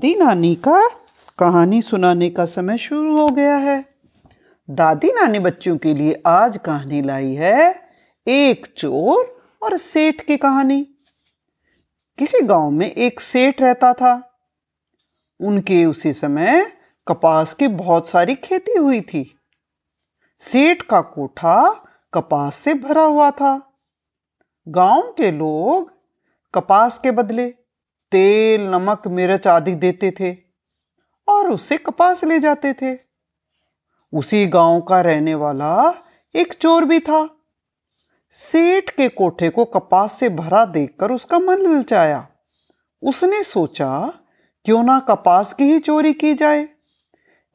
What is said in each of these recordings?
दादी नानी का कहानी सुनाने का समय शुरू हो गया है। दादी नानी बच्चों के लिए आज कहानी लाई है एक चोर और सेठ की कहानी। किसी गाँव में एक सेठ रहता था। उनके उसी समय कपास की बहुत सारी खेती हुई थी। सेठ का कोठा कपास से भरा हुआ था। गाँव के लोग कपास के बदले तेल, नमक, मिर्च आदि देते थे और उससे कपास ले जाते थे। उसी गाँव का रहने वाला एक चोर भी था। सेठ के कोठे को कपास से भरा देखकर उसका मन ललचाया। उसने सोचा, क्यों ना कपास की ही चोरी की जाए।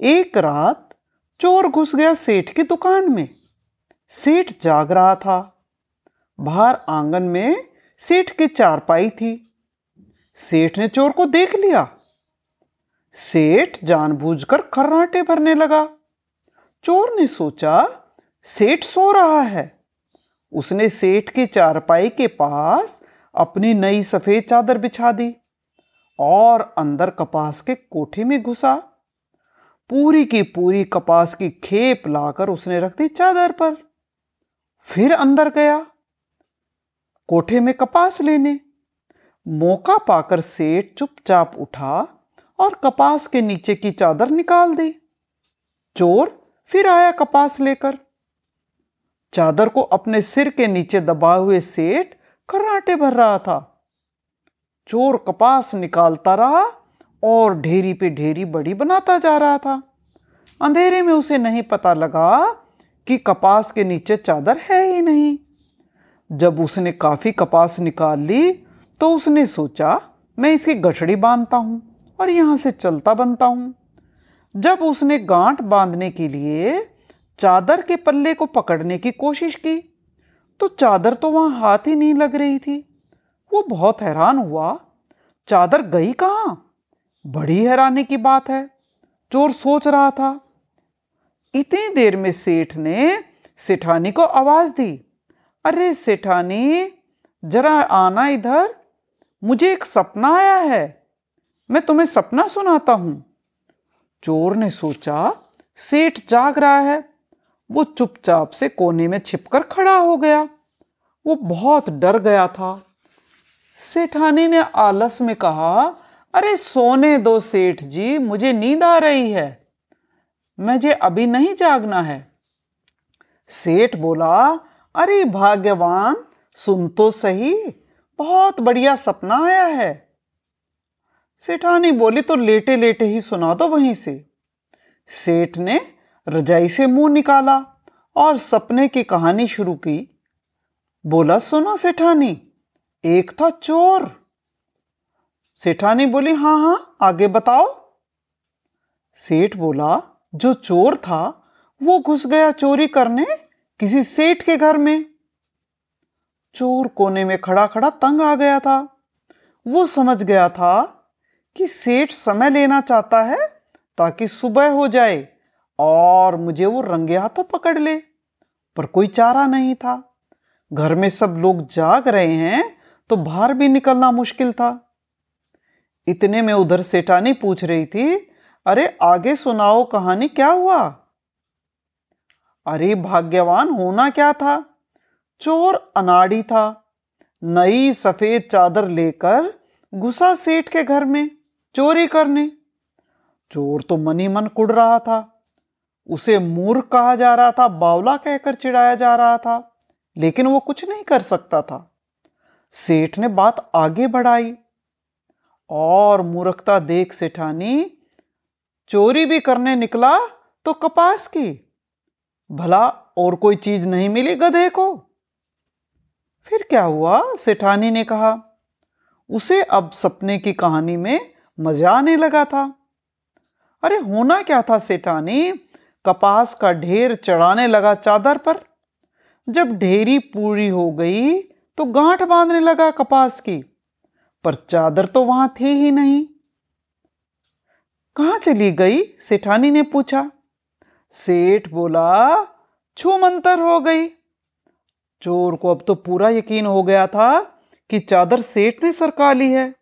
एक रात चोर घुस गया सेठ की दुकान में। सेठ जाग रहा था। बाहर आँगन में सेठ की चारपाई थी। सेठ ने चोर को देख लिया। सेठ जानबूझकर खर्राटे भरने लगा। चोर ने सोचा, सेठ सो रहा है। उसने सेठ की चारपाई के पास अपनी नई सफ़ेद चादर बिछा दी और अंदर कपास के कोठे में घुसा। पूरी की पूरी कपास की खेप लाकर उसने रख दी चादर पर। फिर अंदर गया। कोठे में कपास लेने। मौका पाकर सेठ चुपचाप उठा और कपास के नीचे की चादर निकाल दी। चोर फिर आया कपास लेकर। चादर को अपने सिर के नीचे दबाए हुए सेठ कराटे भर रहा था। चोर कपास निकालता रहा और ढेरी पे ढेरी बड़ी बनाता जा रहा था। अंधेरे में उसे नहीं पता लगा कि कपास के नीचे चादर है ही नहीं। जब उसने काफ़ी कपास निकाल ली तो उसने सोचा, मैं इसकी गठड़ी बांधता हूँ और यहाँ से चलता बनता हूँ। जब उसने गांठ बांधने के लिए चादर के पल्ले को पकड़ने की कोशिश की तो चादर तो वहाँ हाथ ही नहीं लग रही थी। वो बहुत हैरान हुआ, चादर गई कहाँ? बड़ी हैरानी की बात है। चोर सोच रहा था। इतनी देर में सेठ ने सेठानी को आवाज़ दी, अरे सेठानी, जरा आना इधर मुझे एक सपना आया है। मैं तुम्हें सपना सुनाता हूँ। चोर ने सोचा, सेठ जाग रहा है। वो चुपचाप से कोने में छिपकर खड़ा हो गया। वो बहुत डर गया था। सेठानी ने आलस में कहा, अरे सोने दो सेठ जी, मुझे नींद आ रही है। मुझे अभी नहीं जागना है। सेठ बोला, अरे भाग्यवान, सुन तो सही। बहुत बढ़िया सपना आया है। सेठानी बोली तो लेटे लेटे ही सुना दो वहीं से। सेठ ने रजाई से मुँह निकाला और सपने की कहानी शुरू की। बोला, सुनो सेठानी, एक था चोर। सेठानी बोली हाँ हाँ आगे बताओ। सेठ बोला, जो चोर था, वो घुस गया चोरी करने किसी सेठ के घर में। चोर कोने में खड़ा खड़ा तंग आ गया था। वो समझ गया था कि सेठ समय लेना चाहता है ताकि सुबह हो जाए और मुझे वो रंगे हाथों पकड़ ले, पर कोई चारा नहीं था। घर में सब लोग जाग रहे हैं तो बाहर भी निकलना मुश्किल था। इतने में उधर सेठानी पूछ रही थी, अरे, आगे सुनाओ कहानी, क्या हुआ? अरे, भाग्यवान होना क्या था? चोर अनाड़ी था। नई सफ़ेद चादर लेकर घुसा सेठ के घर में चोरी करने। चोर तो मनी मन कुड़ रहा था। उसे मूर्ख कहा जा रहा था, बावला कहकर चिढ़ाया जा रहा था, लेकिन वो कुछ नहीं कर सकता था। सेठ ने बात आगे बढ़ाई। और मूर्खता देख सेठानी, चोरी भी करने निकला तो कपास की। भला और कोई चीज़ नहीं मिली गधे को। फिर क्या हुआ? सेठानी ने कहा, उसे अब सपने की कहानी में मज़ा आने लगा था। अरे, होना क्या था सेठानी? कपास का ढेर चढ़ाने लगा चादर पर। जब ढेरी पूरी हो गई तो गांठ बांधने लगा कपास की, पर चादर तो वहाँ थी ही नहीं। कहाँ चली गई? सेठानी ने पूछा। सेठ बोला छू मंतर हो गई। चोर को अब तो पूरा यकीन हो गया था कि चादर सेठ ने सरका ली है।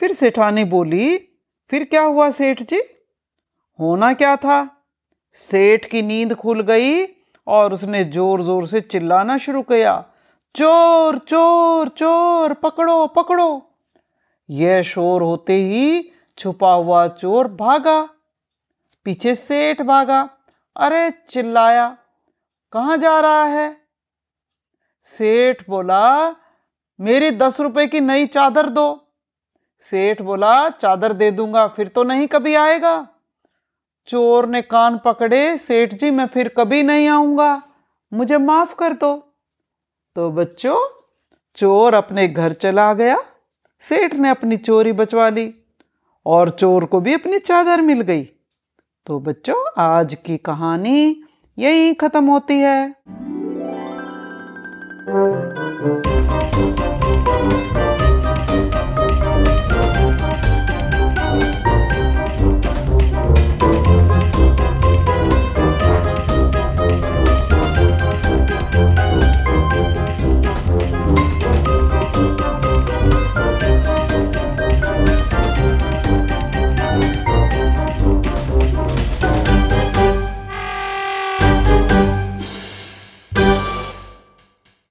फिर सेठानी बोली, फिर क्या हुआ सेठ जी? होना क्या था? सेठ की नींद खुल गई और उसने ज़ोर ज़ोर से चिल्लाना शुरू किया, चोर चोर चोर, पकड़ो पकड़ो। यह शोर होते ही छुपा हुआ चोर भागा, पीछे सेठ भागा, अरे चिल्लाया, कहाँ जा रहा है? सेठ बोला, मेरी दस रुपए की नई चादर दो। सेठ बोला, चादर दे दूँगा, फिर तो नहीं कभी आएगा। चोर ने कान पकड़े, सेठ जी, मैं फिर कभी नहीं आऊँगा। मुझे माफ़ कर दो। तो बच्चों, चोर अपने घर चला गया। सेठ ने अपनी चोरी बचवा ली और चोर को भी अपनी चादर मिल गई। तो बच्चों, आज की कहानी यही खत्म होती है। Música